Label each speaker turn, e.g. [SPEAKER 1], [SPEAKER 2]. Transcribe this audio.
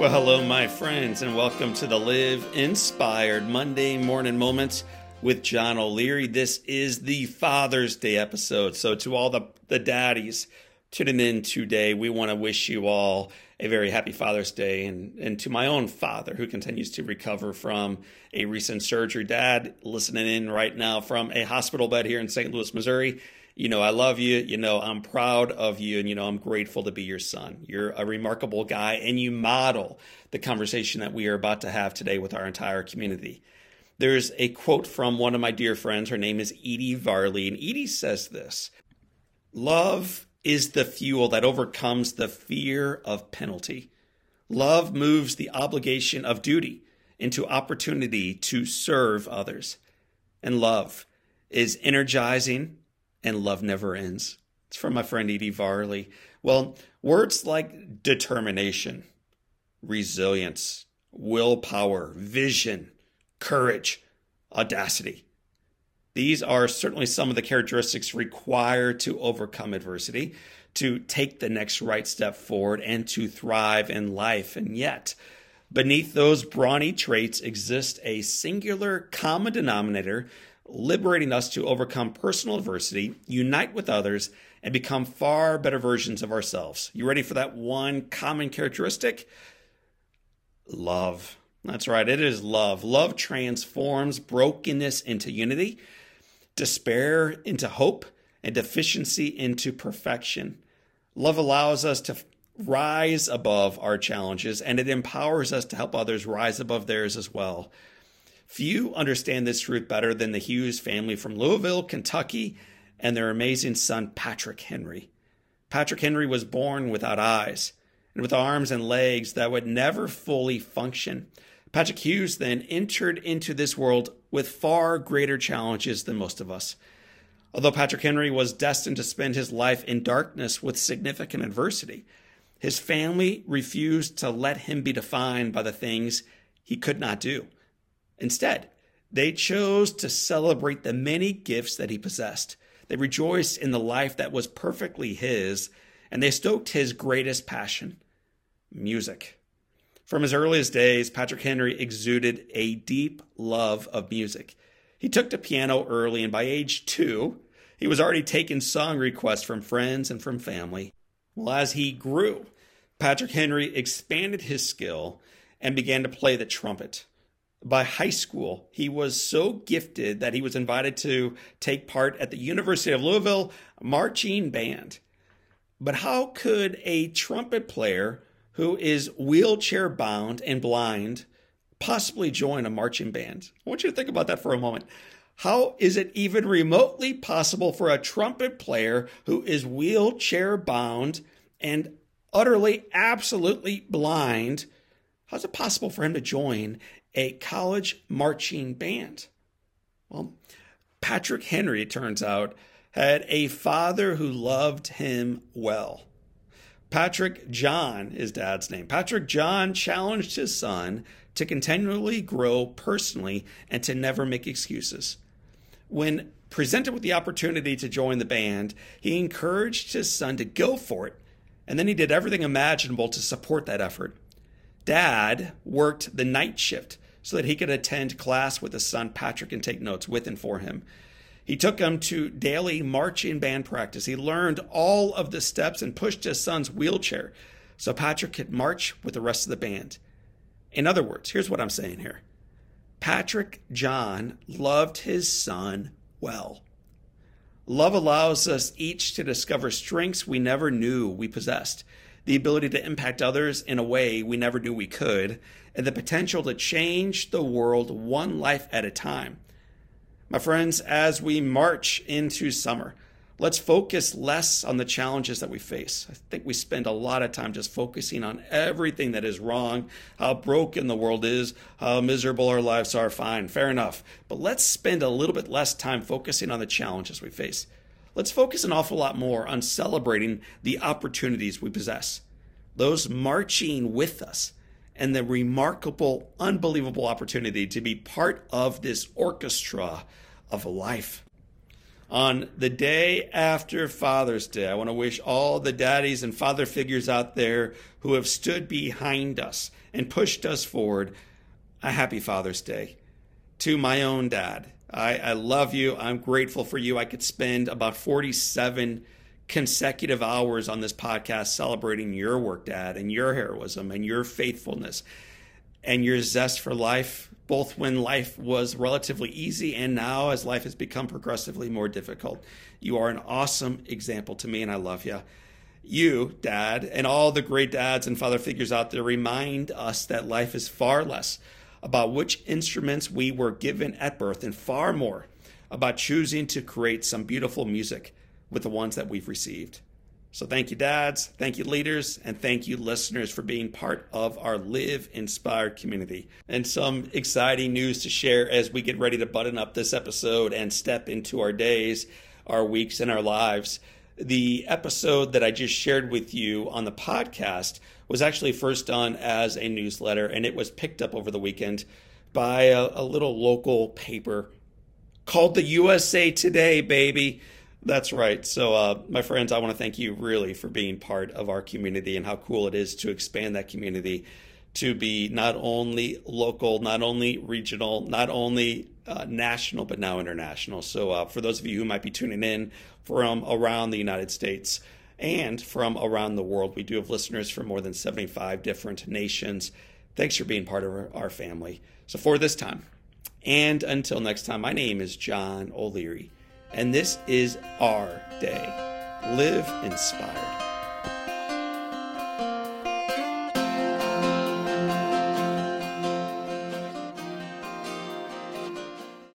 [SPEAKER 1] Well, hello, my friends, and welcome to the Live Inspired Monday Morning Moments with John O'Leary. This is the Father's Day episode. So, to all the, the daddies tuning in today, we want to wish you all a very happy Father's Day. And, and to my own father, who continues to recover from a recent surgery, dad, listening in right now from a hospital bed here in St. Louis, Missouri you know, I love you. You know, I'm proud of you. And, you know, I'm grateful to be your son. You're a remarkable guy, and you model the conversation that we are about to have today with our entire community. There's a quote from one of my dear friends. Her name is Edie Varley. And Edie says this Love is the fuel that overcomes the fear of penalty. Love moves the obligation of duty into opportunity to serve others. And love is energizing and love never ends. It's from my friend Edie Varley. Well, words like determination, resilience, willpower, vision, courage, audacity. These are certainly some of the characteristics required to overcome adversity, to take the next right step forward, and to thrive in life. And yet, beneath those brawny traits exists a singular common denominator liberating us to overcome personal adversity, unite with others, and become far better versions of ourselves. You ready for that one common characteristic? Love. That's right, it is love. Love transforms brokenness into unity, despair into hope, and deficiency into perfection. Love allows us to rise above our challenges and it empowers us to help others rise above theirs as well. Few understand this truth better than the Hughes family from Louisville, Kentucky, and their amazing son, Patrick Henry. Patrick Henry was born without eyes and with arms and legs that would never fully function. Patrick Hughes then entered into this world with far greater challenges than most of us. Although Patrick Henry was destined to spend his life in darkness with significant adversity, his family refused to let him be defined by the things he could not do. Instead, they chose to celebrate the many gifts that he possessed. They rejoiced in the life that was perfectly his, and they stoked his greatest passion music. From his earliest days, Patrick Henry exuded a deep love of music. He took to piano early, and by age two, he was already taking song requests from friends and from family. Well, as he grew, Patrick Henry expanded his skill and began to play the trumpet by high school, he was so gifted that he was invited to take part at the University of Louisville marching band. But how could a trumpet player who is wheelchair bound and blind possibly join a marching band? I want you to think about that for a moment. How is it even remotely possible for a trumpet player who is wheelchair bound and utterly, absolutely blind? How's it possible for him to join a college marching band. Well, Patrick Henry, it turns out, had a father who loved him well. Patrick John, his dad's name. Patrick John challenged his son to continually grow personally and to never make excuses. When presented with the opportunity to join the band, he encouraged his son to go for it, and then he did everything imaginable to support that effort. Dad worked the night shift so that he could attend class with his son Patrick and take notes with and for him. He took him to daily marching band practice. He learned all of the steps and pushed his son's wheelchair so Patrick could march with the rest of the band. In other words, here's what I'm saying here Patrick John loved his son well. Love allows us each to discover strengths we never knew we possessed the ability to impact others in a way we never knew we could, and the potential to change the world one life at a time. My friends, as we march into summer, let's focus less on the challenges that we face. I think we spend a lot of time just focusing on everything that is wrong, how broken the world is, how miserable our lives are. Fine, fair enough. But let's spend a little bit less time focusing on the challenges we face. Let's focus an awful lot more on celebrating the opportunities we possess, those marching with us, and the remarkable, unbelievable opportunity to be part of this orchestra of life. On the day after Father's Day, I want to wish all the daddies and father figures out there who have stood behind us and pushed us forward. A happy Father's Day. To my own dad, I, I love you. I'm grateful for you. I could spend about 47 consecutive hours on this podcast celebrating your work, Dad, and your heroism and your faithfulness and your zest for life, both when life was relatively easy and now as life has become progressively more difficult. You are an awesome example to me, and I love you. You, Dad, and all the great dads and father figures out there remind us that life is far less about which instruments we were given at birth and far more about choosing to create some beautiful music with the ones that we've received. So thank you, dads, thank you, leaders, and thank you, listeners, for being part of our Live Inspired community. And some exciting news to share as we get ready to button up this episode and step into our days, our weeks, and our lives. The episode that I just shared with you on the podcast was actually first done as a newsletter, and it was picked up over the weekend by a, a little local paper called the USA Today, baby. That's right. So, uh, my friends, I want to thank you really for being part of our community and how cool it is to expand that community to be not only local, not only regional, not only uh, national, but now international. So, uh, for those of you who might be tuning in from around the United States and from around the world, we do have listeners from more than 75 different nations. Thanks for being part of our family. So, for this time, and until next time, my name is John O'Leary and this is our day. Live inspired.